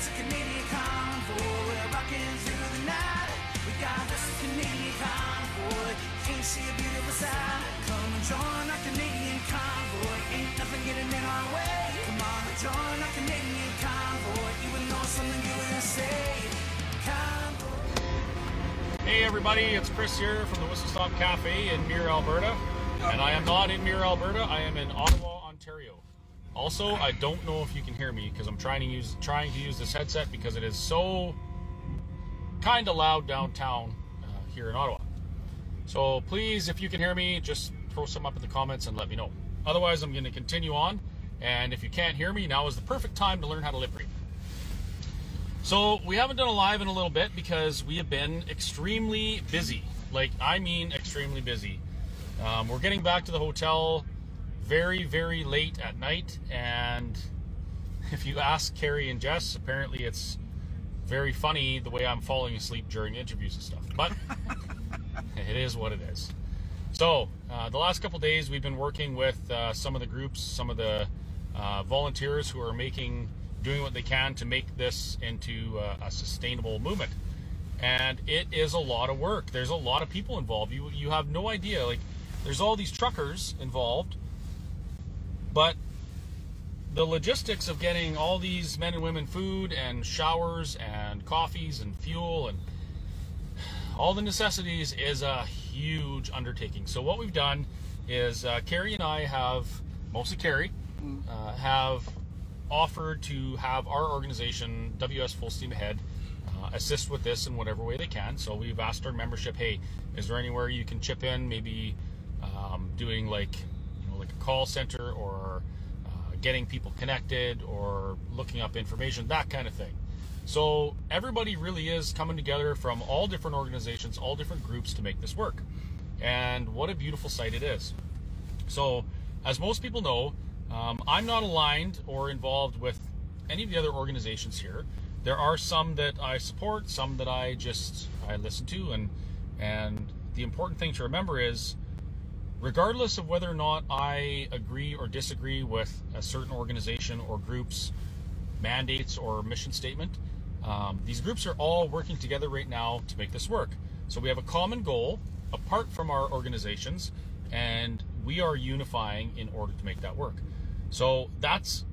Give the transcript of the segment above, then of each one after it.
us a Canadian convoy. We're rocking through the night. We got us a Canadian convoy. Can't see a beautiful sight. Come and join our Canadian convoy. Ain't nothing getting in our way. Come on and join our Canadian convoy. Even though something you wouldn't say. Hey everybody, it's Chris here from the Whistle Stop Cafe in Mirror, Alberta. And I am not in Mirror, Alberta, I am in Ottawa, Ontario. Also, I don't know if you can hear me because I'm trying to use trying to use this headset because it is so kind of loud downtown uh, here in Ottawa. So please, if you can hear me, just throw some up in the comments and let me know. Otherwise, I'm going to continue on. And if you can't hear me, now is the perfect time to learn how to lip read. So we haven't done a live in a little bit because we have been extremely busy. Like I mean, extremely busy. Um, we're getting back to the hotel very, very late at night, and if you ask Carrie and Jess, apparently it's very funny the way I'm falling asleep during interviews and stuff. But it is what it is. So uh, the last couple days, we've been working with uh, some of the groups, some of the uh, volunteers who are making, doing what they can to make this into uh, a sustainable movement. And it is a lot of work. There's a lot of people involved. You you have no idea. Like, there's all these truckers involved, but the logistics of getting all these men and women food and showers and coffees and fuel and all the necessities is a huge undertaking. So what we've done is uh, Carrie and I have, mostly Carrie, uh, have offered to have our organization, WS Full Steam Ahead, uh, assist with this in whatever way they can. So we've asked our membership, hey, is there anywhere you can chip in? Maybe um, doing like, you know, like a call center or getting people connected or looking up information, that kind of thing. So everybody really is coming together from all different organizations, all different groups to make this work. And what a beautiful site it is. So, as most people know, um, I'm not aligned or involved with any of the other organizations here. There are some that I support, some that I just I listen to, and and the important thing to remember is, regardless of whether or not I agree or disagree with a certain organization or group's mandates or mission statement, um, these groups are all working together right now to make this work. So we have a common goal apart from our organizations, and we are unifying in order to make that work. So that's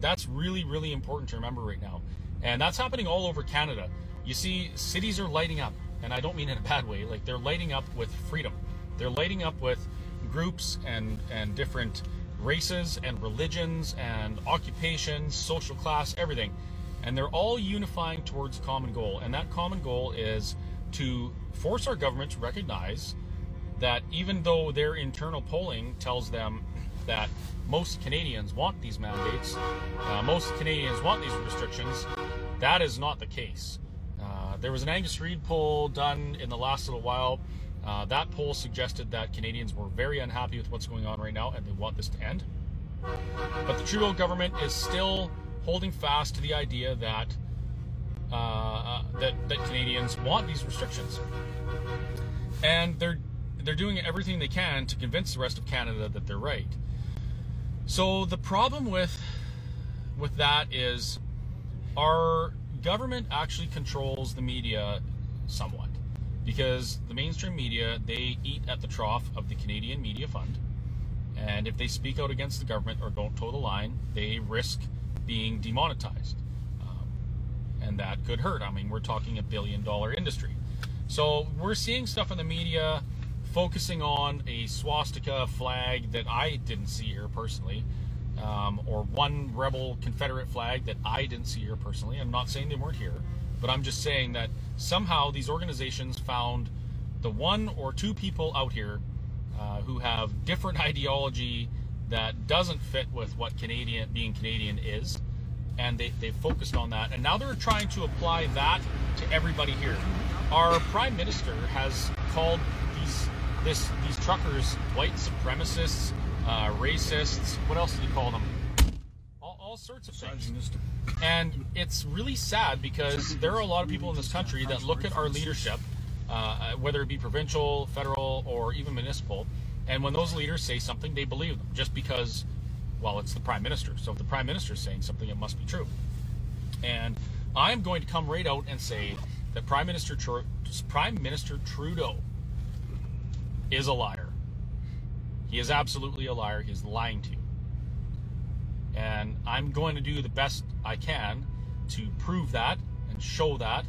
that's really really important to remember right now, and that's happening all over Canada. You see, cities are lighting up, and I don't mean in a bad way. Like they're lighting up with freedom. They're lighting up with groups and and different races and religions and occupations, social class, everything. And they're all unifying towards a common goal. And that common goal is to force our government to recognize that even though their internal polling tells them that most Canadians want these mandates, uh, most Canadians want these restrictions, that is not the case. Uh, there was an Angus Reid poll done in the last little while. Uh, that poll suggested that Canadians were very unhappy with what's going on right now and they want this to end. But the Trudeau government is still holding fast to the idea that uh, that that Canadians want these restrictions, and they're they're doing everything they can to convince the rest of Canada that they're right. So the problem with with that is our government actually controls the media somewhat because the mainstream media they eat at the trough of the Canadian Media Fund. And if they speak out against the government or don't toe the line they risk being demonetized. Um, and that could hurt. I mean we're talking a billion dollar industry. So we're seeing stuff in the media focusing on a swastika flag that I didn't see here personally, um, or one rebel Confederate flag that I didn't see here personally. I'm not saying they weren't here, but I'm just saying that somehow these organizations found the one or two people out here uh, who have different ideology that doesn't fit with what Canadian being Canadian is, and they, they focused on that. And now they're trying to apply that to everybody here. Our prime minister has called these this these truckers white supremacists, uh, racists. What else did he call them? Sorts of things. And it's really sad because there are a lot of people in this country that look at our leadership, uh, whether it be provincial, federal, or even municipal, and when those leaders say something, they believe them just because, well, it's the prime minister. So if the prime minister is saying something, it must be true. And I'm going to come right out and say that Prime Minister Prime Minister Trudeau is a liar. He is absolutely a liar. He's lying to you. And I'm going to do the best I can to prove that and show that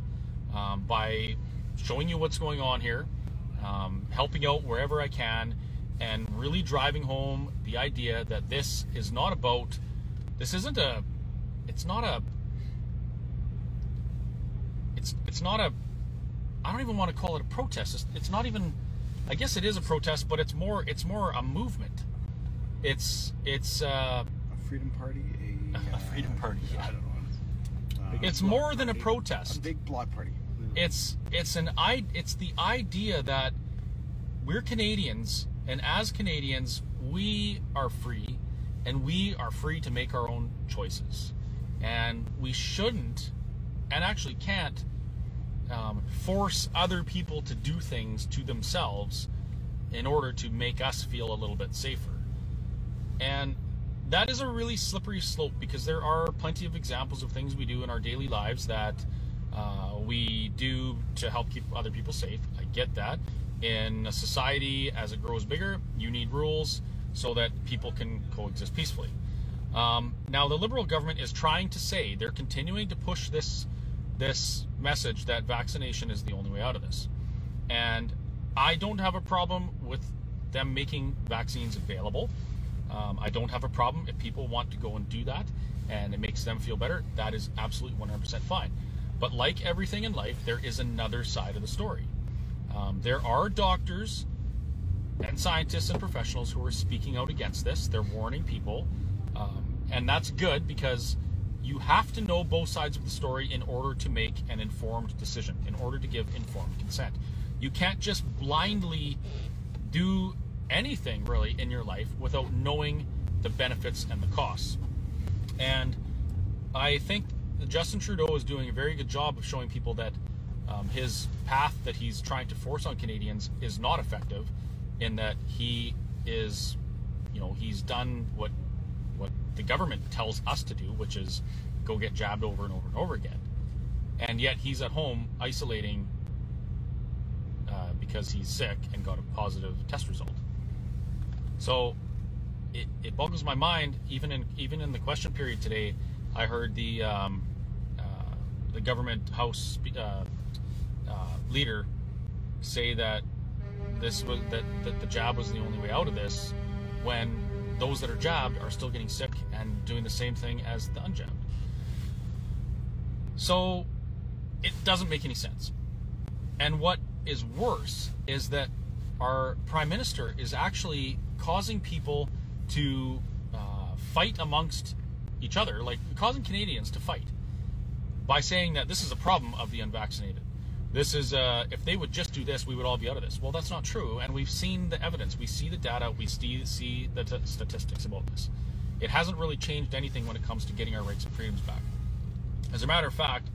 um, by showing you what's going on here, um, helping out wherever I can, and really driving home the idea that this is not about, this isn't a, it's not a, it's it's not a, I don't even want to call it a protest. It's, it's not even, I guess it is a protest, but it's more, it's more a movement. It's it's uh, freedom party, a, A- a uh, freedom party, yeah. I don't know. Uh, It's more than a protest. A big block party. it's it's an i it's the idea that we're Canadians and as Canadians we are free and we are free to make our own choices and we shouldn't and actually can't um, force other people to do things to themselves in order to make us feel a little bit safer and that is a really slippery slope because there are plenty of examples of things we do in our daily lives that uh, we do to help keep other people safe. I get that. In a society, as it grows bigger, you need rules so that people can coexist peacefully. Um, now, the Liberal government is trying to say they're continuing to push this this message that vaccination is the only way out of this, and I don't have a problem with them making vaccines available. Um, I don't have a problem if people want to go and do that and it makes them feel better. That is absolutely 100% fine. But like everything in life, there is another side of the story. Um, there are doctors and scientists and professionals who are speaking out against this. They're warning people. Um, and that's good because you have to know both sides of the story in order to make an informed decision, in order to give informed consent. You can't just blindly do anything really in your life without knowing the benefits and the costs. And I think Justin Trudeau is doing a very good job of showing people that um, his path that he's trying to force on Canadians is not effective, in that he is, you know, he's done what what the government tells us to do, which is go get jabbed over and over and over again, and yet he's at home isolating uh, because he's sick and got a positive test result. So it, it boggles my mind. Even in even in the question period today, I heard the um, uh, the government house uh, uh, leader say that this was that, that the jab was the only way out of this, when those that are jabbed are still getting sick and doing the same thing as the unjabbed. So it doesn't make any sense. And what is worse is that our prime minister is actually causing people to uh, fight amongst each other, like causing Canadians to fight by saying that this is a problem of the unvaccinated. This is, uh, if they would just do this, we would all be out of this. Well, that's not true, and we've seen the evidence. We see the data. We see, see the t- statistics about this. It hasn't really changed anything when it comes to getting our rights and freedoms back. As a matter of fact,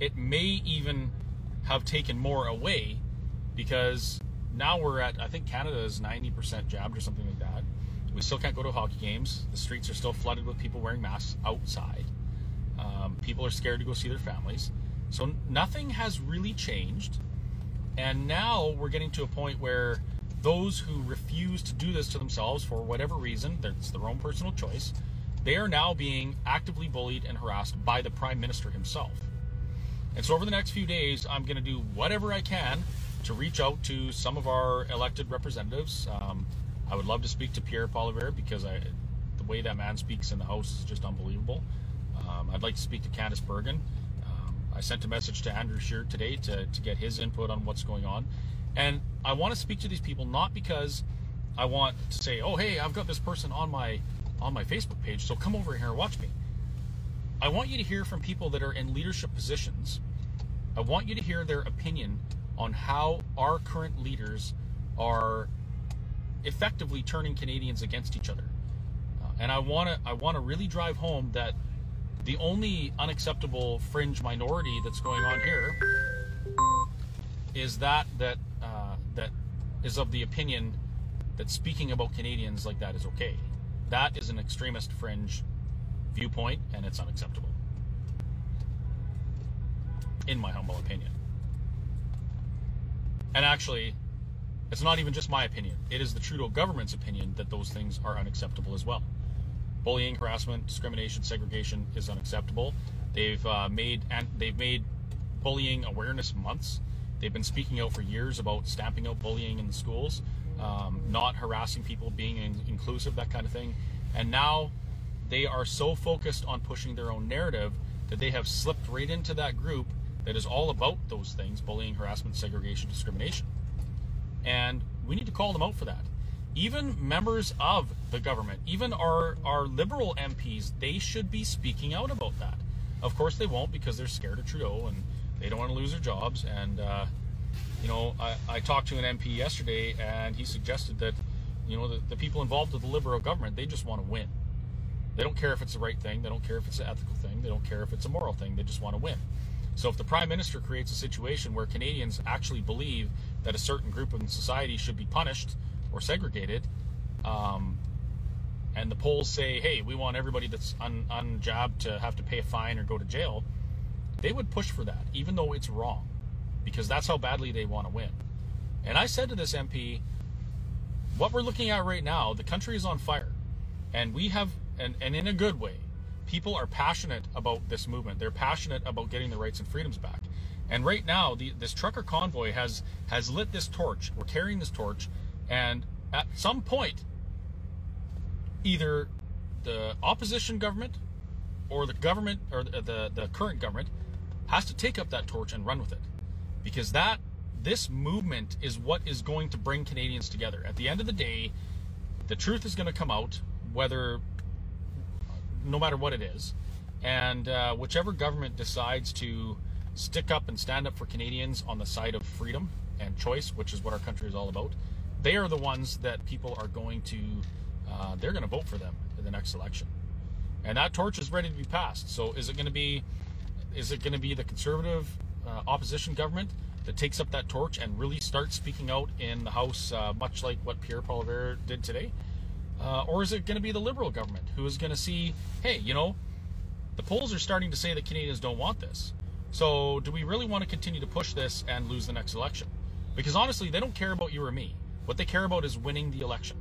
it may even have taken more away because now we're at, I think Canada is 90% jabbed or something like that. We still can't go to hockey games. The streets are still flooded with people wearing masks outside. Um, people are scared to go see their families. So nothing has really changed. And now we're getting to a point where those who refuse to do this to themselves for whatever reason, that's their own personal choice, they are now being actively bullied and harassed by the Prime Minister himself. And so over the next few days, I'm going to do whatever I can to reach out to some of our elected representatives. Um, I would love to speak to Pierre Poilievre because I, the way that man speaks in the House is just unbelievable. Um, I'd like to speak to Candice Bergen. Um, I sent a message to Andrew Scheer today to, to get his input on what's going on. And I want to speak to these people not because I want to say, oh, hey, I've got this person on my on my Facebook page, so come over here and watch me. I want you to hear from people that are in leadership positions. I want you to hear their opinion on how our current leaders are effectively turning Canadians against each other. Uh, and I want to I want to really drive home that the only unacceptable fringe minority that's going on here is that that uh, that is of the opinion that speaking about Canadians like that is okay. That is an extremist fringe viewpoint, and it's unacceptable. in my humble opinion. And actually, it's not even just my opinion. It is the Trudeau government's opinion that those things are unacceptable as well. Bullying, harassment, discrimination, segregation is unacceptable. They've uh, made and they've made bullying awareness months. They've been speaking out for years about stamping out bullying in the schools, um, not harassing people, being in- inclusive, that kind of thing. And now they are so focused on pushing their own narrative that they have slipped right into that group that is all about those things bullying, harassment, segregation, discrimination. And we need to call them out for that. Even members of the government, even our, our liberal MPs, they should be speaking out about that. Of course, they won't because they're scared of Trudeau and they don't want to lose their jobs. And, uh, you know, I, I talked to an MP yesterday and he suggested that, you know, the, the people involved with the liberal government, they just want to win. They don't care if it's the right thing. They don't care if it's an ethical thing. They don't care if it's a moral thing. They just want to win. So if the prime minister creates a situation where Canadians actually believe that a certain group in society should be punished or segregated, um, and the polls say, "Hey, we want everybody that's un- unjabbed to have to pay a fine or go to jail," they would push for that, even though it's wrong, because that's how badly they want to win. And I said to this MP, "What we're looking at right now, the country is on fire, and we have, and, and in a good way, people are passionate about this movement. They're passionate about getting their rights and freedoms back. And right now, the, this trucker convoy has has lit this torch. We're carrying this torch, and at some point, either the opposition government or the government or the, the, the current government has to take up that torch and run with it, because that this movement is what is going to bring Canadians together. At the end of the day, the truth is going to come out, whether no matter what it is. And uh, whichever government decides to stick up and stand up for Canadians on the side of freedom and choice, which is what our country is all about, they are the ones that people are going to, uh, they're going to vote for them in the next election. And that torch is ready to be passed. So is it going to be, is it going to be the conservative uh, opposition government that takes up that torch and really starts speaking out in the House, uh, much like what Pierre Poilievre did today? Uh, or is it going to be the Liberal government who is going to see, hey, you know, the polls are starting to say that Canadians don't want this. So do we really want to continue to push this and lose the next election? Because honestly, they don't care about you or me. What they care about is winning the election.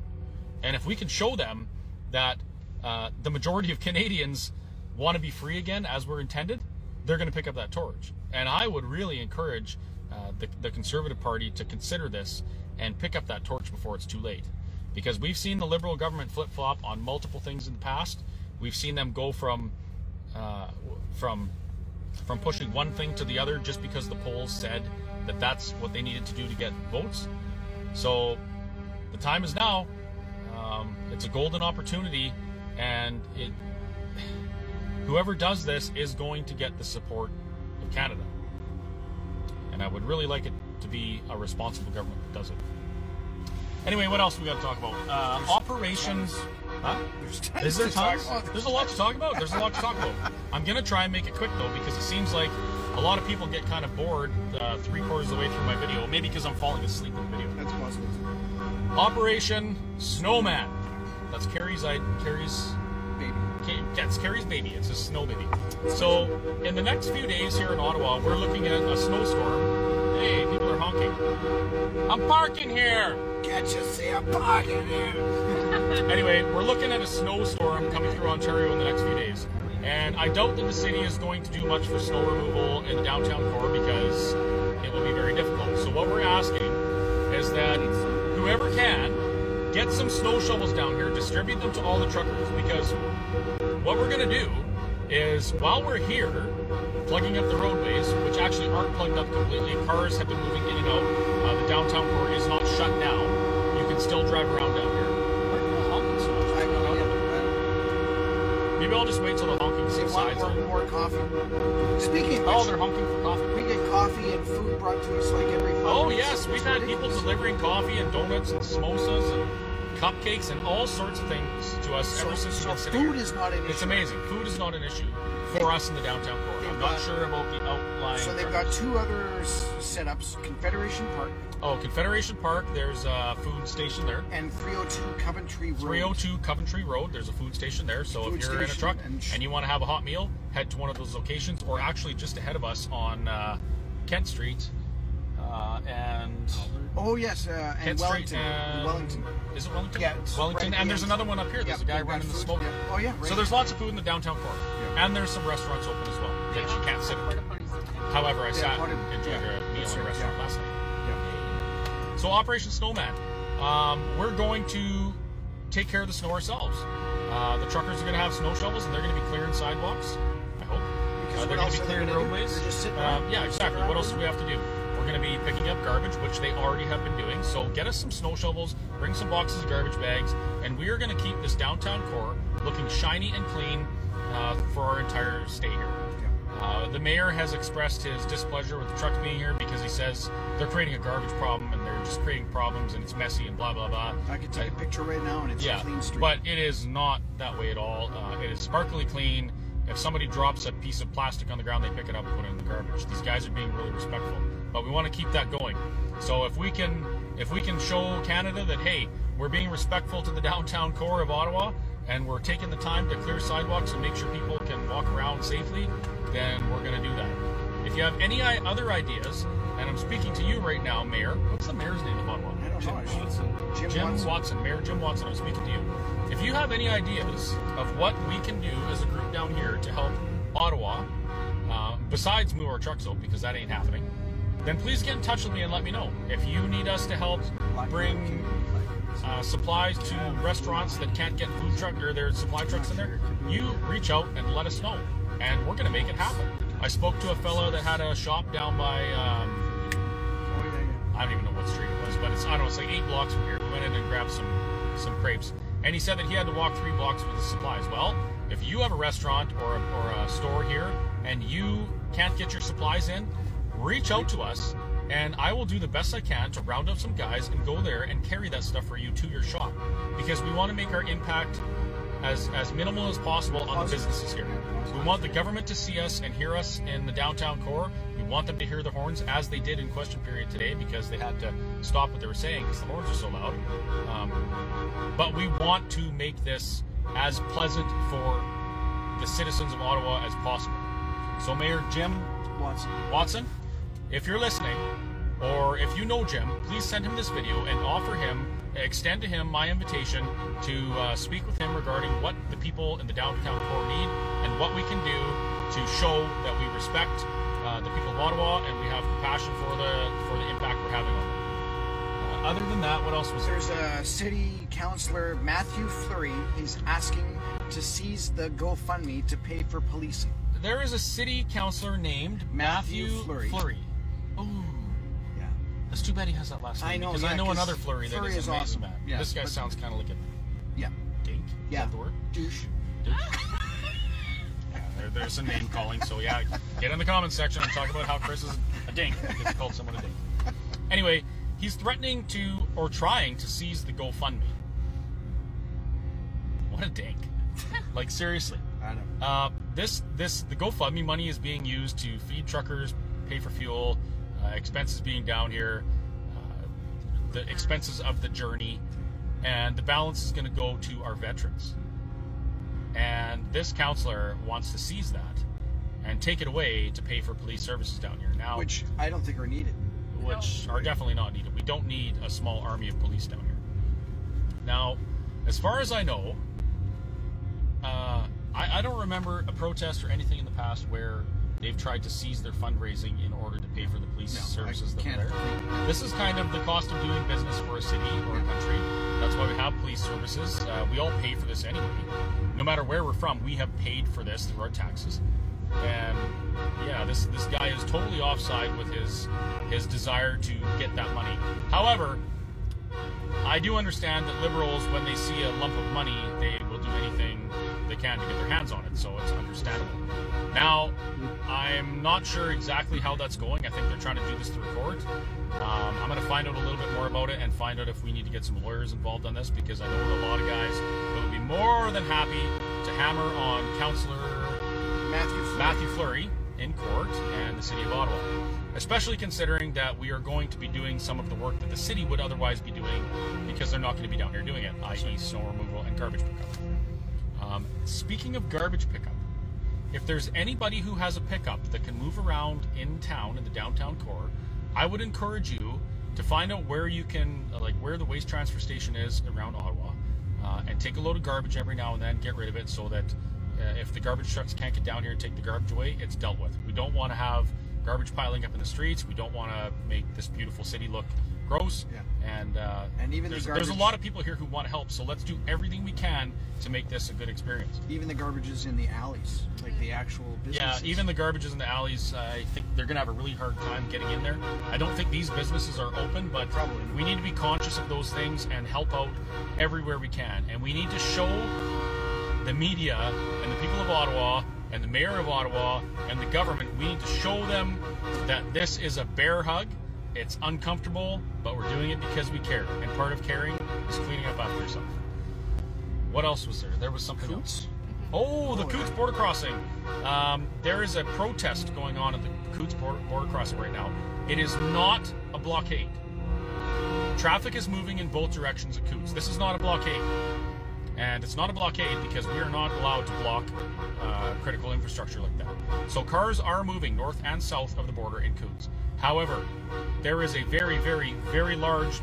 And if we can show them that uh, the majority of Canadians want to be free again as we're intended, they're going to pick up that torch. And I would really encourage uh, the, the Conservative Party to consider this and pick up that torch before it's too late because we've seen the liberal government flip flop on multiple things in the past. We've seen them go from uh, from from pushing one thing to the other just because the polls said that that's what they needed to do to get votes. So the time is now. Um, it's a golden opportunity, and it whoever does this is going to get the support of Canada. And I would really like it to be a responsible government that does it. Anyway, what else we got to talk about? Uh, operations. Huh? Is there tons? There's a lot to talk about. There's a lot to talk about. I'm gonna try and make it quick though, because it seems like a lot of people get kind of bored uh, three quarters of the way through my video. Maybe because I'm falling asleep in the video. That's possible. Operation Snowman. That's Carrie's. I Carrie's. It's Carrie's baby. It's a snow baby. So, in the next few days here in Ottawa, we're looking at a snowstorm. Hey, people are honking. I'm parking here. Can't you see I'm parking here? Anyway, we're looking at a snowstorm coming through Ontario in the next few days. And I doubt that the city is going to do much for snow removal in downtown core because it will be very difficult. So, what we're asking is that whoever can get some snow shovels down here, distribute them to all the truckers because what we're going to do is while we're here plugging up the roadways, which actually aren't plugged up completely, cars have been moving in and out. Uh, the downtown core is not shut down. You can still drive around down here. Why are people honking so much? I have no idea. Maybe I'll just wait till the honking They want subsides. more, more coffee. Speaking of Oh, which, they're honking for coffee. we get coffee and food brought to us like every five Oh minutes. Oh, yes, we've had people delivering coffee and donuts and samosas and cupcakes and all sorts of things to us So, ever since we've so been sitting food here. is not an issue. It's amazing. Food is not an issue for us in the downtown core. I'm not got- sure about the outlying. So they've got two other setups: Confederation Park Oh, Confederation Park. There's a food station there. and 302 Coventry Road. 302 Coventry Road. There's a food station there. So Food if you're in a truck and and, you want to have a hot meal, head to one of those locations, or actually just ahead of us on uh, Kent Street uh, and Oh yes, uh, and Kent Wellington. Street and Wellington. Is it Wellington? Yeah, it's Wellington, right and there's against- another one up here. There's Yeah, a guy running the food, smoke. yeah. Oh yeah, right. So there's lots of food in the downtown core, Yeah. and there's some restaurants open as well that you can't sit Porta in. potties in. However, I sat and enjoyed yeah, a meal in a restaurant yeah. last night. So Operation Snowman, um, we're going to take care of the snow ourselves. Uh, the truckers are going to have snow shovels and they're going to be clearing sidewalks. I hope. Because Uh, they're going to be clearing roadways. Just sitting Uh, yeah, Just exactly. around What else do we have to do? We're going to be picking up garbage, which they already have been doing. So get us some snow shovels, bring some boxes of garbage bags, and we are going to keep this downtown core looking shiny and clean uh, for our entire stay here. Uh, the mayor has expressed his displeasure with the trucks being here because he says they're creating a garbage problem and they're just creating problems and it's messy and blah blah blah. I can take a picture right now, and it's Yeah, a clean street. but it is not that way at all. Uh, it is sparkly clean. If somebody drops a piece of plastic on the ground, they pick it up and put it in the garbage. These guys are being really respectful, but we want to keep that going. So if we can, if we can show Canada that hey, we're being respectful to the downtown core of Ottawa, and we're taking the time to clear sidewalks and make sure people can walk around safely, then we're going to do that. If you have any other ideas, and I'm speaking to you right now, Mayor. What's the mayor's name of Ottawa? I don't know. it's- Jim, Jim Watson. Watson. Mayor Jim Watson, I'm speaking to you. If you have any ideas of what we can do as a group down here to help Ottawa, uh, besides move our trucks out because that ain't happening, then please get in touch with me and let me know. If you need us to help bring uh, supplies to restaurants that can't get food truck or their supply trucks in there, you reach out and let us know, and we're gonna make it happen. I spoke to a fellow that had a shop down by. Um. I don't even know what street it was, but it's I don't know, it's like eight blocks from here. We went in and grabbed some some crepes, and he said that he had to walk three blocks with his supplies. Well, if you have a restaurant or a, or a store here and you can't get your supplies in, reach out to us, and I will do the best I can to round up some guys and go there and carry that stuff for you to your shop, because we want to make our impact as as minimal as possible on the businesses here. We want the government to see us and hear us in the downtown core. We want them to hear the horns as they did in question period today because they had to stop what they were saying because the horns are so loud. Um, but we want to make this as pleasant for the citizens of Ottawa as possible. So, Mayor Jim Watson. Watson, if you're listening, or if you know Jim, please send him this video and offer him, extend to him my invitation to uh, speak with him regarding what the people in the downtown core need and what we can do to show that we respect uh, the people of Ottawa and we have compassion for the for the impact we're having on them. Uh, other than that, what else was there? There's a city councillor, Matthew Fleury. He's asking to seize the GoFundMe to pay for policing. There is a city councillor named Matthew, Matthew Fleury. Fleury. That's too bad he has that last name. I know, because I yeah, know 'cause another Fleury that is is amazing, awesome. Yeah, this guy but- sounds kind of like a Yeah. dink. Is Yeah. that the word? Douche. Douche? yeah, there, there's some name calling, so yeah, get in the comments section and talk about how Chris is a dink because he called someone a dink. Anyway, he's threatening to or trying to seize the GoFundMe. What a dink! Like seriously. I don't. Uh, this this the GoFundMe money is being used to feed truckers, pay for fuel, expenses being down here, uh, the expenses of the journey, and the balance is going to go to our veterans. And this counselor wants to seize that and take it away to pay for police services down here now, Which I don't think are needed. which are definitely not needed. We don't need a small army of police down here. Now, as far as I know, uh, I, I don't remember a protest or anything in the past where they've tried to seize their fundraising in order to pay for the police No, services that are there. This is kind of the cost of doing business for a city or a country. That's why we have police services. Uh, we all pay for this anyway. No matter where we're from, we have paid for this through our taxes. And yeah, this this guy is totally offside with his his desire to get that money. However, I do understand that liberals, when they see a lump of money, they will do anything they can to get their hands on it. So it's understandable. Now, I'm not sure exactly how that's going. I think they're trying to do this through court. Um, I'm going to find out a little bit more about it and find out if we need to get some lawyers involved on this because I know a lot of guys will be more than happy to hammer on Councillor Matthew. Fleury. Matthew Fleury in court and the City of Ottawa. Especially considering that we are going to be doing some of the work that the city would otherwise be doing because they're not going to be down here doing it, i.e., snow removal and garbage pickup. Um, speaking of garbage pickup, if there's anybody who has a pickup that can move around in town in the downtown core, I would encourage you to find out where you can, uh, like where the waste transfer station is around Ottawa, uh, and take a load of garbage every now and then, get rid of it, so that uh, if the garbage trucks can't get down here and take the garbage away, it's dealt with. We don't want to have garbage piling up in the streets. We don't want to make this beautiful city look gross. Yeah. And uh, And even the there's, there's a lot of people here who want to help. So let's do everything we can to make this a good experience. Even the garbages in the alleys, like the actual Yeah, even the garbages in the alleys, I think they're going to have a really hard time getting in there. I don't think these businesses are open, but Probably. we need to be conscious of those things and help out everywhere we can. And we need to show the media and the people of Ottawa and the mayor of Ottawa and the government, we need to show them that this is a bear hug. It's uncomfortable, but we're doing it because we care. And part of caring is cleaning up after yourself. What else was there? There was something Coutts? else. Oh, the Oh, Coutts border crossing. Um, there is a protest going on at the Coutts border, border crossing right now. It is not a blockade. Traffic is moving in both directions at Coutts. This is not a blockade. And it's not a blockade because we are not allowed to block uh, critical infrastructure like that. So cars are moving north and south of the border in Coutts. However, there is a very, very, very large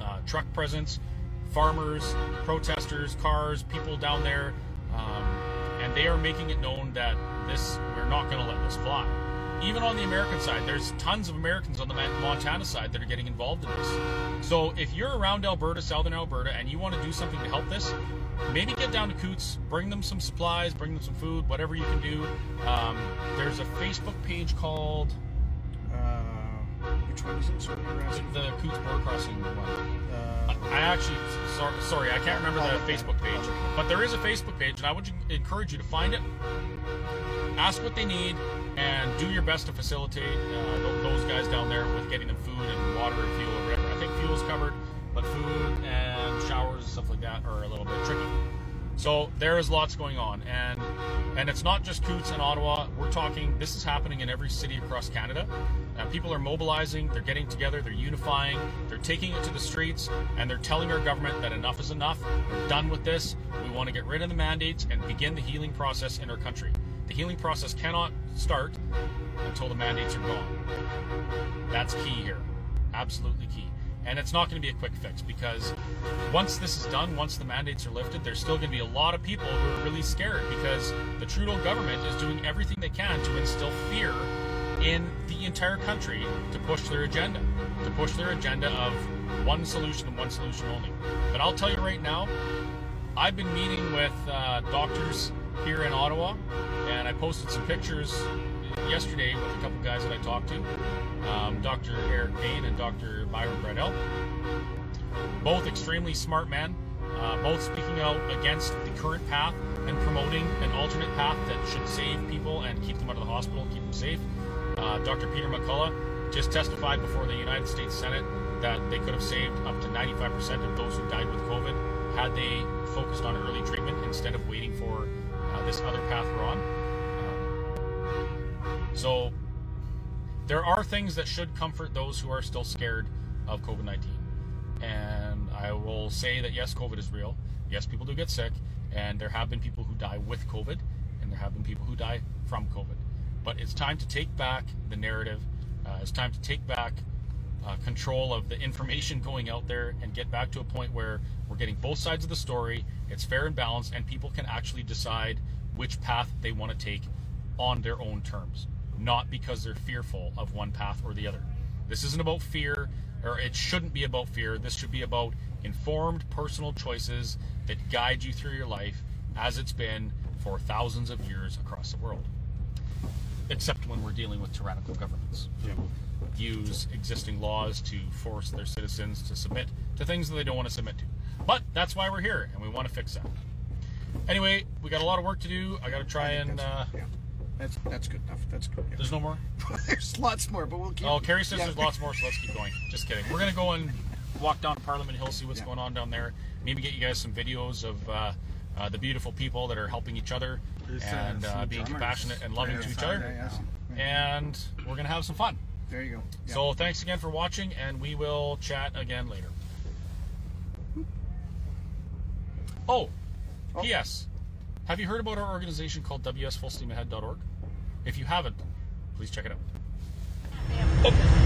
uh, truck presence, farmers, protesters, cars, people down there, um, and they are making it known that this we're not going to let this fly. Even on the American side, there's tons of Americans on the Montana side that are getting involved in this. So if you're around Alberta, southern Alberta, and you want to do something to help this, maybe get down to Coutts, bring them some supplies, bring them some food, whatever you can do. Um, there's a Facebook page called which one is it? Sorry, you're the Coutts Border Crossing one. Uh, I actually, sorry, sorry, I can't remember the Oh. Facebook page, but there is a Facebook page, and I would encourage you to find it, ask what they need, and do your best to facilitate uh, those guys down there with getting them food and water and fuel or whatever. I think fuel's covered, but food and showers and stuff like that are a little bit tricky. So there is lots going on, and and it's not just Coutts and Ottawa. We're talking. This is happening in every city across Canada. Uh, people are mobilizing. They're getting together. They're unifying. They're taking it to the streets, and they're telling our government that enough is enough. We're done with this. We want to get rid of the mandates and begin the healing process in our country. The healing process cannot start until the mandates are gone. That's key here. Absolutely key. And it's not going to be a quick fix because once this is done, once the mandates are lifted, there's still going to be a lot of people who are really scared because the Trudeau government is doing everything they can to instill fear in the entire country to push their agenda, to push their agenda of one solution and one solution only. But I'll tell you right now, I've been meeting with uh, doctors here in Ottawa, and I posted some pictures yesterday with a couple guys that I talked to, um, Dr. Eric Payne and Dr. Byron Bridle. Both extremely smart men, uh, both speaking out against the current path and promoting an alternate path that should save people and keep them out of the hospital, keep them safe. Uh, Dr. Peter McCullough just testified before the United States Senate that they could have saved up to 95% of those who died with COVID had they focused on early treatment instead of waiting for uh, this other path we're on. So there are things that should comfort those who are still scared of COVID 19. And I will say that yes, COVID is real. Yes, people do get sick. And there have been people who die with COVID. And there have been people who die from COVID. But it's time to take back the narrative. Uh, it's time to take back uh, control of the information going out there and get back to a point where we're getting both sides of the story. It's fair and balanced, and people can actually decide which path they want to take on their own terms, not because they're fearful of one path or the other. This isn't about fear, or it shouldn't be about fear. This should be about informed personal choices that guide you through your life as it's been for thousands of years across the world. Except when we're dealing with tyrannical governments who use existing laws to force their citizens to submit to things that they don't want to submit to. But that's why we're here, and we want to fix that. Anyway, we got a lot of work to do. I got to try and. Uh, that's that's good enough. That's good. There's no more. There's lots more, but we'll keep. Oh, Carrie says yeah. there's lots more, so let's keep going. Just kidding. We're gonna go and walk down Parliament Hill, see what's Yeah. going on down there. Maybe get you guys some videos of uh, uh, the beautiful people that are helping each other There's, uh, and uh, being drummers compassionate and loving to each other. yeah. And we're gonna have some fun. There you go. So thanks again for watching, and we will chat again later. Oh, Oh. P.S. Have you heard about our organization called WSFullSteamAhead.org? If you haven't, please check it out.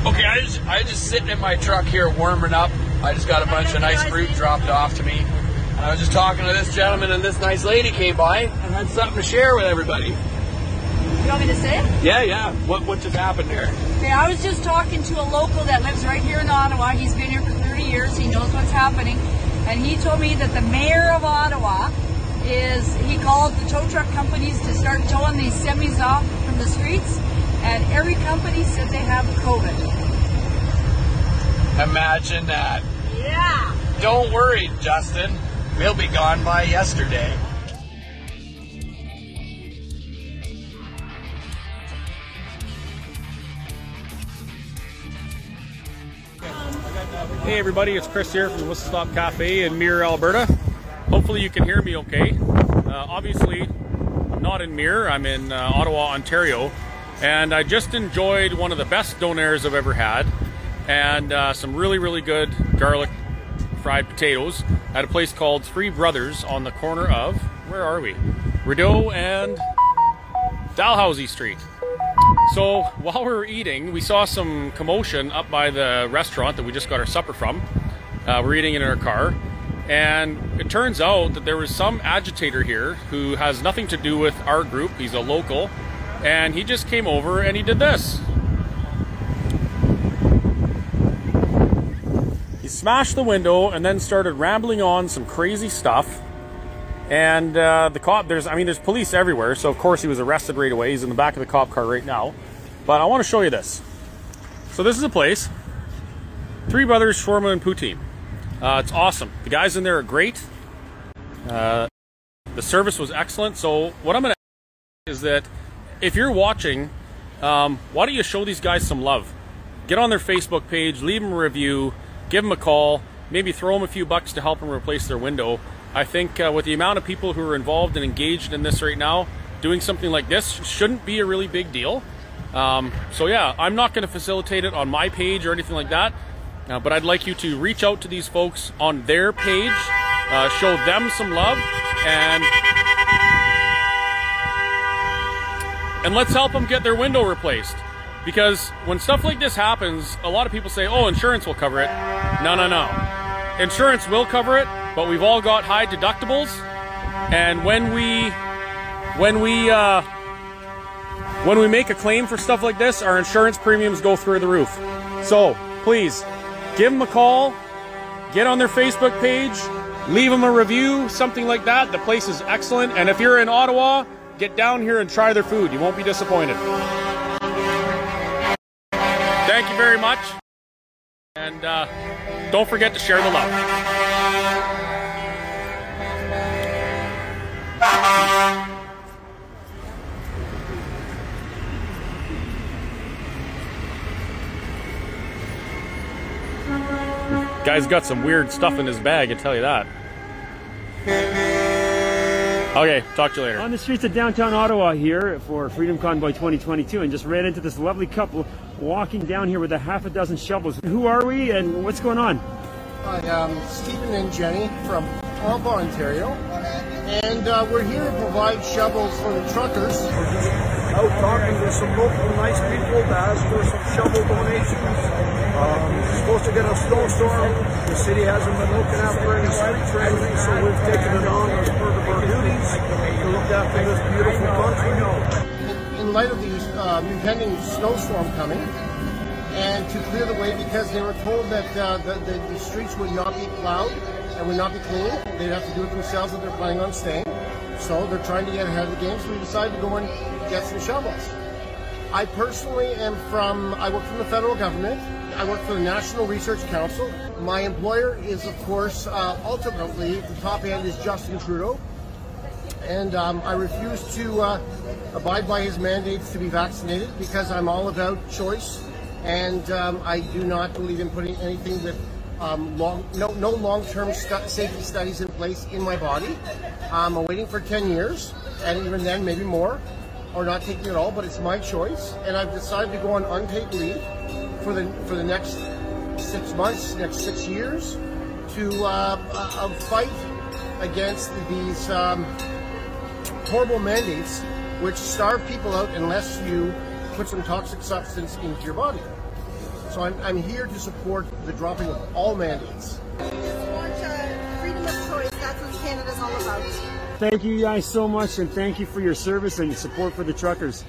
Okay, I just I just sitting in my truck here warming up. I just got a bunch of nice fruit dropped off to me. And I was just talking to this gentleman and this nice lady came by and had something to share with everybody. You want me to say it? Yeah, yeah. What what just happened there? Okay, I was just talking to a local that lives right here in Ottawa. He's been here for 30 years. He knows what's happening. And he told me that the mayor of Ottawa is, he called the tow truck companies to start towing these semis off from the streets. And every company said they have COVID. Imagine that. Yeah. Don't worry, Justin. We'll be gone by yesterday. Hey everybody, it's Chris here from the Whistle Stop Cafe in Mirror, Alberta. Hopefully you can hear me okay. Uh, obviously, I'm not in Mirror, I'm in uh, Ottawa, Ontario, and I just enjoyed one of the best donairs I've ever had, and uh, some really, really good garlic fried potatoes at a place called Three Brothers on the corner of, where are we? Rideau and Dalhousie Street. So while we were eating, we saw some commotion up by the restaurant that we just got our supper from. Uh, we're eating in our car, and it turns out that there was some agitator here who has nothing to do with our group. He's a local, and he just came over and he did this. He smashed the window and then started rambling on some crazy stuff. And uh, the cop, there's, I mean, there's police everywhere, so of course he was arrested right away. He's in the back of the cop car right now. But I want to show you this. So this is a place, Three Brothers Shawarma and Poutine. Uh, it's awesome. The guys in there are great. Uh, the service was excellent. So what I'm going to is that if you're watching, um, why don't you show these guys some love? Get on their Facebook page, leave them a review, give them a call, maybe throw them a few bucks to help them replace their window. I think uh, with the amount of people who are involved and engaged in this right now, doing something like this shouldn't be a really big deal. Um, so yeah, I'm not going to facilitate it on my page or anything like that, uh, but I'd like you to reach out to these folks on their page, uh, show them some love, and and let's help them get their window replaced. Because when stuff like this happens, a lot of people say, "Oh, insurance will cover it." No, no, no. Insurance will cover it, but we've all got high deductibles, and when we when we uh, when we make a claim for stuff like this, our insurance premiums go through the roof. So please, give them a call, get on their Facebook page, leave them a review, something like that. The place is excellent, and if you're in Ottawa, get down here and try their food. You won't be disappointed. Thank you very much, and uh, don't forget to share the love. Guy's got some weird stuff in his bag, I tell you that. Okay, talk to you later. on the streets of downtown Ottawa here for Freedom Convoy 2022 and just ran into this lovely couple walking down here with a half a dozen shovels. Who are we and what's going on? Hi, I'm Stephen and Jenny from Ottawa, Ontario, and uh, we're here to provide shovels for the truckers. Out talking to some local nice people to ask for some shovel donations. Um, supposed to get a snowstorm. The city hasn't been looking after any street trading, so we've taken it on as part of our duties to look after this beautiful country. In light of the um, impending snowstorm coming, and to clear the way because they were told that uh, the, the, the streets would not be plowed and would not be cleaned. They'd have to do it themselves if they're planning on staying. So they're trying to get ahead of the game, so we decided to go and get some shovels. I personally am from, I work from the federal government. I work for the National Research Council. My employer is, of course, uh, ultimately, the top end is Justin Trudeau. And um, I refuse to uh, abide by his mandates to be vaccinated because I'm all about choice. And um, I do not believe in putting anything with um, long, no, no long-term stu- safety studies in place in my body. I'm waiting for 10 years, and even then, maybe more, or not taking it all. But it's my choice, and I've decided to go on unpaid leave for the for the next six months, next six years, to uh, uh, uh, fight against these um, horrible mandates which starve people out unless you put some toxic substance into your body. So I'm, I'm here to support the dropping of all mandates. Just want uh, freedom of choice. That's what Canada's all about. Thank you guys so much, and thank you for your service and support for the truckers.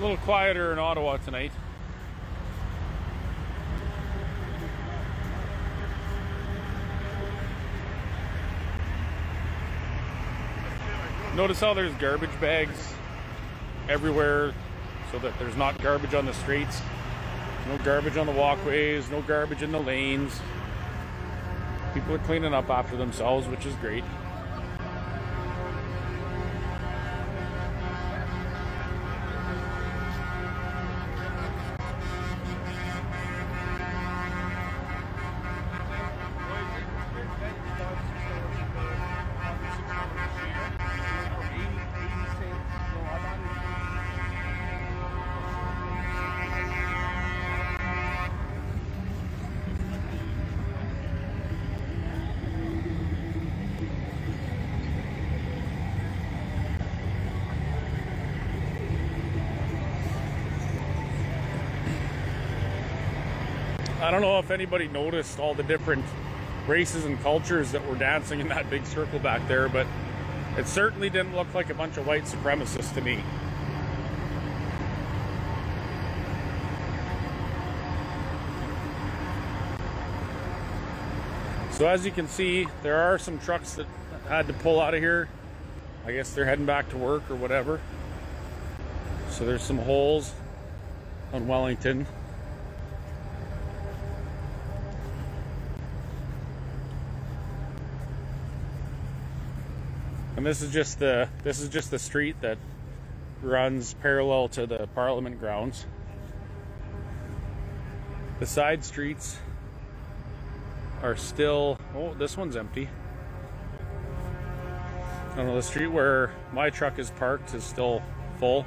A little quieter in Ottawa tonight. Notice how there's garbage bags everywhere so that there's not garbage on the streets. No garbage on the walkways, no garbage in the lanes. People are cleaning up after themselves, which is great. If anybody noticed all the different races and cultures that were dancing in that big circle back there, but it certainly didn't look like a bunch of white supremacists to me. So as you can see, there are some trucks that had to pull out of here. I guess they're heading back to work or whatever. So there's some holes on Wellington. And this is just the this is just the street that runs parallel to the Parliament grounds. The side streets are still oh this one's empty. I don't know the street where my truck is parked is still full.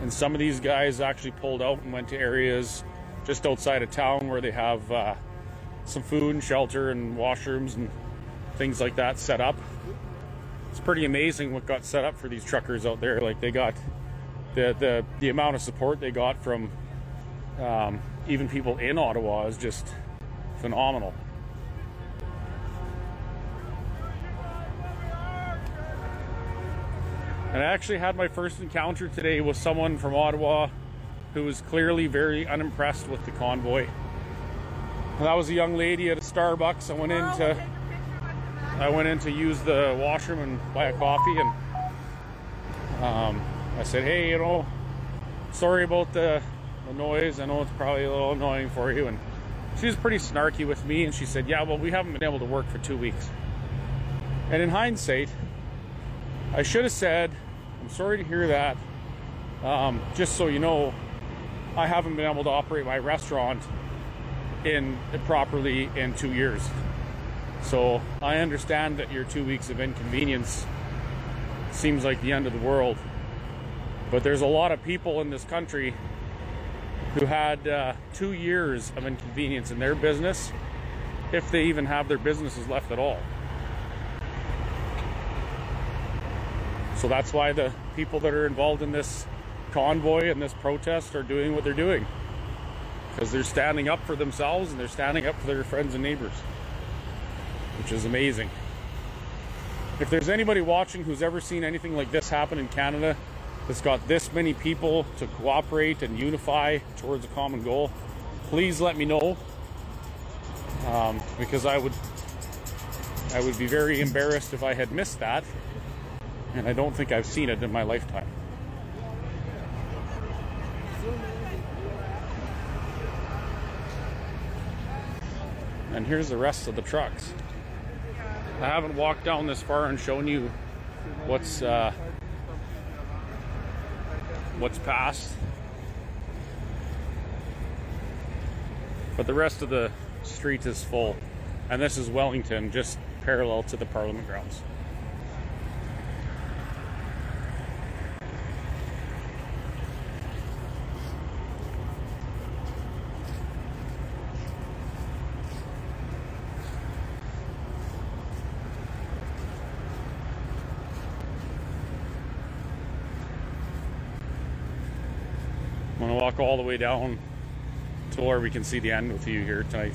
And some of these guys actually pulled out and went to areas just outside of town where they have uh, some food and shelter and washrooms and things like that set up. It's pretty amazing what got set up for these truckers out there. Like they got the the, the amount of support they got from um, even people in Ottawa is just phenomenal. And I actually had my first encounter today with someone from Ottawa who was clearly very unimpressed with the convoy. That was a young lady at a Starbucks. I went in to I went in to use the washroom and buy a coffee and um, I said, hey, you know, sorry about the, the noise. I know it's probably a little annoying for you. And she was pretty snarky with me and she said, yeah, well, we haven't been able to work for two weeks. And in hindsight, I should have said, I'm sorry to hear that. Um, just so you know, I haven't been able to operate my restaurant in properly in two years. So I understand that your two weeks of inconvenience seems like the end of the world. But there's a lot of people in this country who had uh, two years of inconvenience in their business, if they even have their businesses left at all. So that's why the people that are involved in this convoy and this protest are doing what they're doing. Because they're standing up for themselves and they're standing up for their friends and neighbors, which is amazing. If there's anybody watching who's ever seen anything like this happen in Canada, that's got this many people to cooperate and unify towards a common goal, please let me know. Um, because I would, I would be very embarrassed if I had missed that, and I don't think I've seen it in my lifetime. And here's the rest of the trucks. I haven't walked down this far and shown you what's uh, what's past. But the rest of the street is full. And this is Wellington, just parallel to the Parliament grounds. I'm gonna walk all the way down to where we can see the end with you here tonight.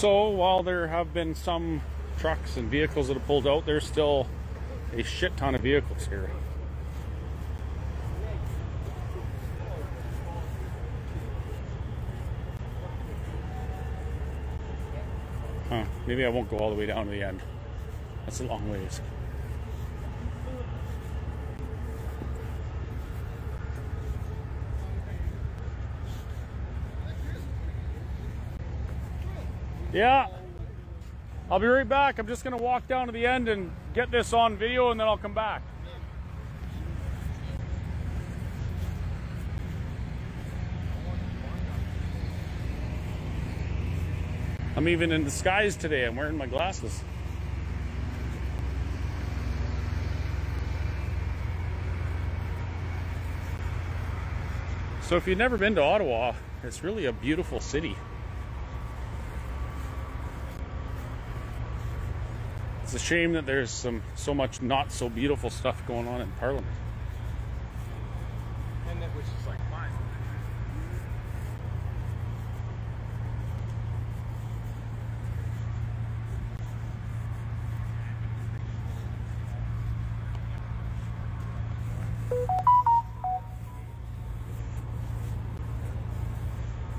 So while there have been some trucks and vehicles that have pulled out, there's still a shit ton of vehicles here. Huh, maybe I won't go all the way down to the end. That's a long ways. Yeah. I'll be right back. I'm just going to walk down to the end and get this on video and then I'll come back. I'm even in disguise today. I'm wearing my glasses. So if you've never been to Ottawa, it's really a beautiful city. It's a shame that there's some so much not so beautiful stuff going on in Parliament. And that which is like mine.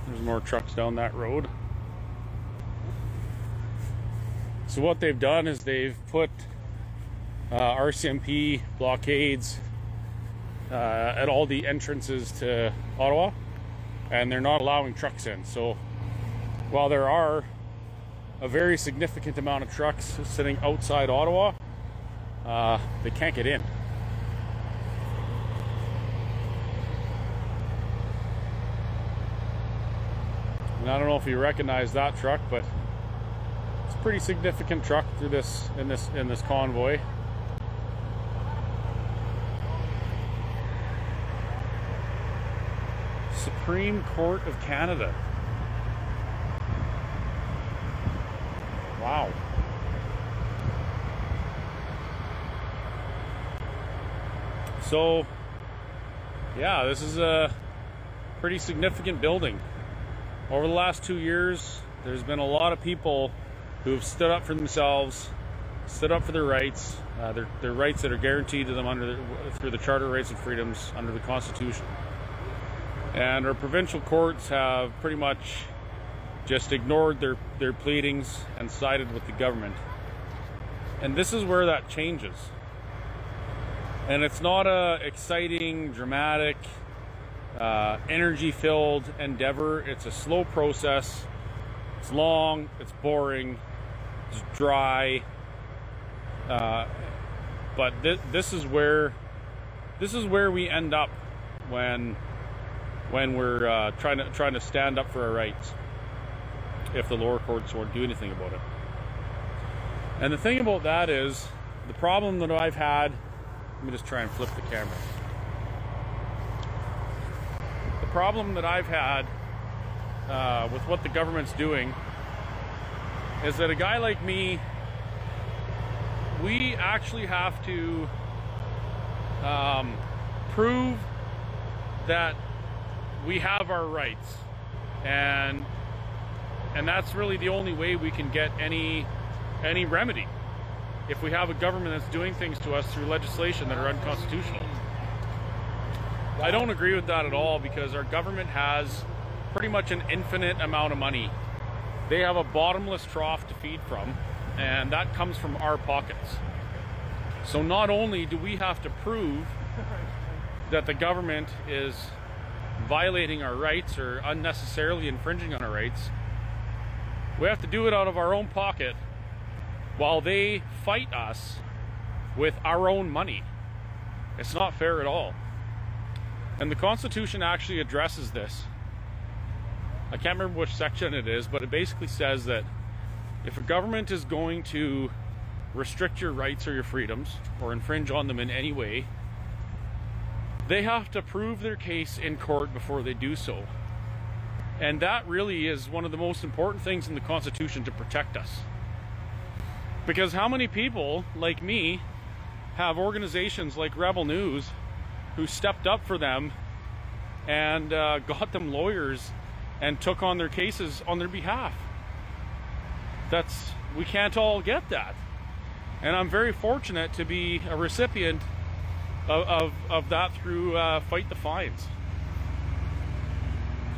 There's more trucks down that road. So what they've done is they've put uh, RCMP blockades uh, at all the entrances to Ottawa, and they're not allowing trucks in. So while there are a very significant amount of trucks sitting outside Ottawa, uh, they can't get in. And I don't know if you recognize that truck, but pretty significant truck through this in this in this convoy. Supreme Court of Canada. Wow. So, yeah, this is a pretty significant building. Over the last two years, there's been a lot of people who have stood up for themselves, stood up for their rights, uh, their, their rights that are guaranteed to them under the, through the Charter of Rights and Freedoms under the Constitution. And our provincial courts have pretty much just ignored their, their pleadings and sided with the government. And this is where that changes. And it's not a exciting, dramatic, uh, energy filled endeavor. It's a slow process. It's long, it's boring, dry. Uh, but th- this is where this is where we end up when when we're uh, trying to trying to stand up for our rights. If the lower courts won't do anything about it. And the thing about that is the problem that I've had. Let me just try and flip the camera. The problem that I've had uh, with what the government's doing is that a guy like me, we actually have to um, prove that we have our rights, and and that's really the only way we can get any any remedy if we have a government that's doing things to us through legislation that are unconstitutional. I don't agree with that at all because our government has pretty much an infinite amount of money. They have a bottomless trough to feed from, and that comes from our pockets. So not only do we have to prove that the government is violating our rights or unnecessarily infringing on our rights, we have to do it out of our own pocket while they fight us with our own money. It's not fair at all. And the Constitution actually addresses this. I can't remember which section it is, but it basically says that if a government is going to restrict your rights or your freedoms or infringe on them in any way, they have to prove their case in court before they do so. And that really is one of the most important things in the Constitution to protect us. Because how many people, like me, have organizations like Rebel News who stepped up for them and uh, got them lawyers and took on their cases on their behalf? that's we can't all get that. And I'm very fortunate to be a recipient of, of, of that through uh, Fight the Fines.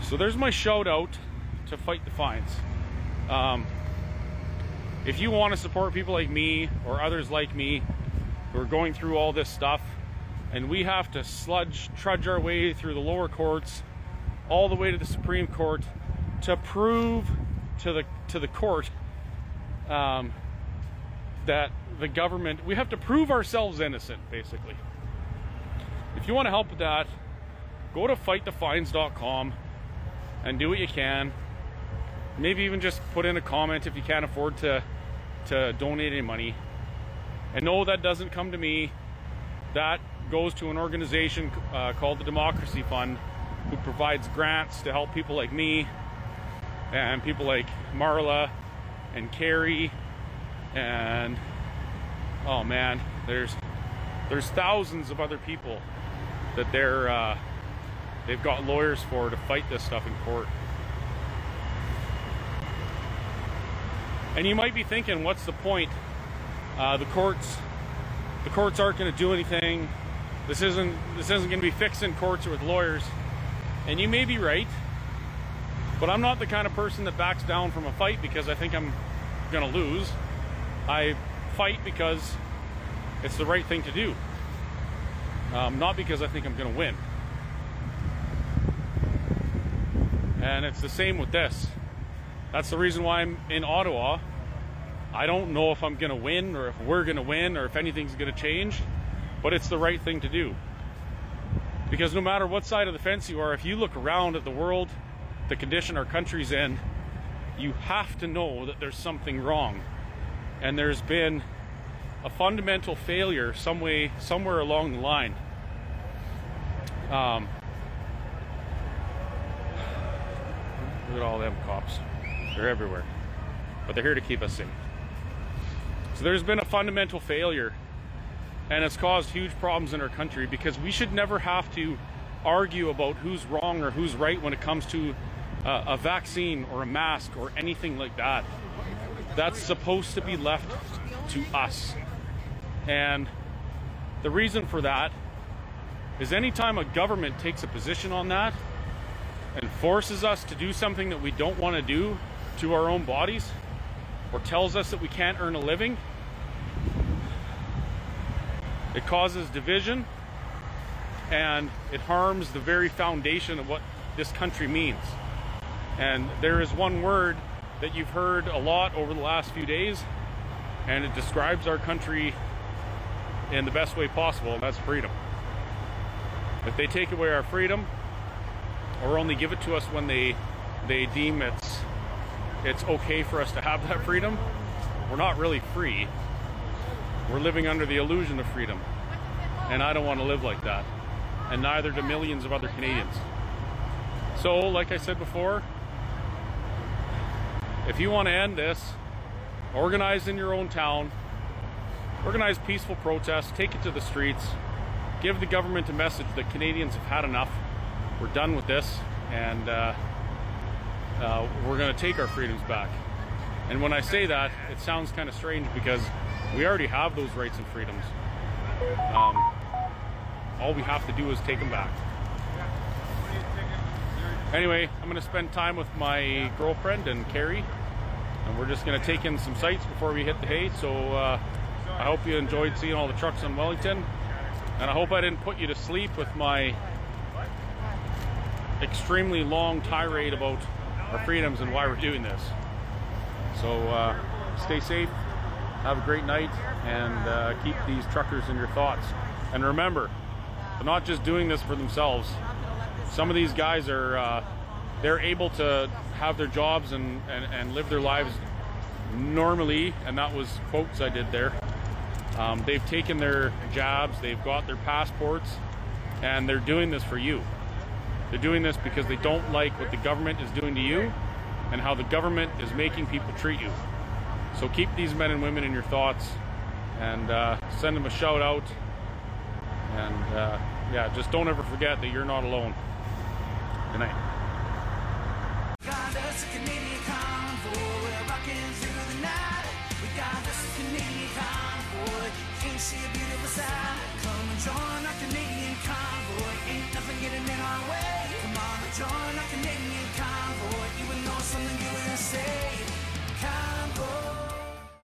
So there's my shout out to Fight the Fines. Um, if you want to support people like me or others like me who are going through all this stuff, and we have to sludge, trudge our way through the lower courts, all the way to the Supreme Court, to prove to the to the court um, that the government we have to prove ourselves innocent, basically. If you want to help with that, go to fightthefines.com and do what you can. Maybe even just put in a comment if you can't afford to to donate any money. And no, that doesn't come to me. That goes to an organization uh, called the Democracy Fund, who provides grants to help people like me and people like Marla and Carrie and oh man, there's there's thousands of other people that they're uh, they've got lawyers for to fight this stuff in court. And you might be thinking, what's the point? Uh, the courts, the courts aren't going to do anything. This isn't this isn't going to be fixed in courts with lawyers. And you may be right, but I'm not the kind of person that backs down from a fight because I think I'm going to lose. I fight because it's the right thing to do, um, not because I think I'm going to win. And it's the same with this. That's the reason why I'm in Ottawa. I don't know if I'm going to win or if we're going to win or if anything's going to change, but it's the right thing to do. Because no matter what side of the fence you are, if you look around at the world, the condition our country's in, you have to know that there's something wrong. And there's been a fundamental failure some way, somewhere along the line. Um, look at all them cops. They're everywhere. But they're here to keep us safe. So there's been a fundamental failure and it's caused huge problems in our country because we should never have to argue about who's wrong or who's right when it comes to uh, a vaccine or a mask or anything like that. That's supposed to be left to us. And the reason for that is anytime a government takes a position on that and forces us to do something that we don't want to do to our own bodies or tells us that we can't earn a living, it causes division and it harms the very foundation of what this country means. And there is one word that you've heard a lot over the last few days, and it describes our country in the best way possible, and that's freedom. If they take away our freedom, or only give it to us when they they deem it's it's okay for us to have that freedom, we're not really free. We're living under the illusion of freedom. And I don't want to live like that. And neither do millions of other Canadians. So, like I said before, if you want to end this, organize in your own town, organize peaceful protests, take it to the streets, give the government a message that Canadians have had enough. We're done with this, and uh, uh, we're going to take our freedoms back. And when I say that, it sounds kind of strange because we already have those rights and freedoms. Um, all we have to do is take them back. Anyway, I'm going to spend time with my girlfriend and Carrie, and we're just going to take in some sights before we hit the hay. So uh, I hope you enjoyed seeing all the trucks in Wellington, and I hope I didn't put you to sleep with my extremely long tirade about our freedoms and why we're doing this. So uh, stay safe, have a great night, and uh, keep these truckers in your thoughts. And remember, they're not just doing this for themselves. Some of these guys are uh, they're able to have their jobs and, and, and live their lives normally, and that was quotes I did there. Um, they've taken their jobs, they've got their passports, and they're doing this for you. They're doing this because they don't like what the government is doing to you and how the government is making people treat you. So keep these men and women in your thoughts and uh, send them a shout out. And uh, yeah, just don't ever forget that you're not alone. Good night.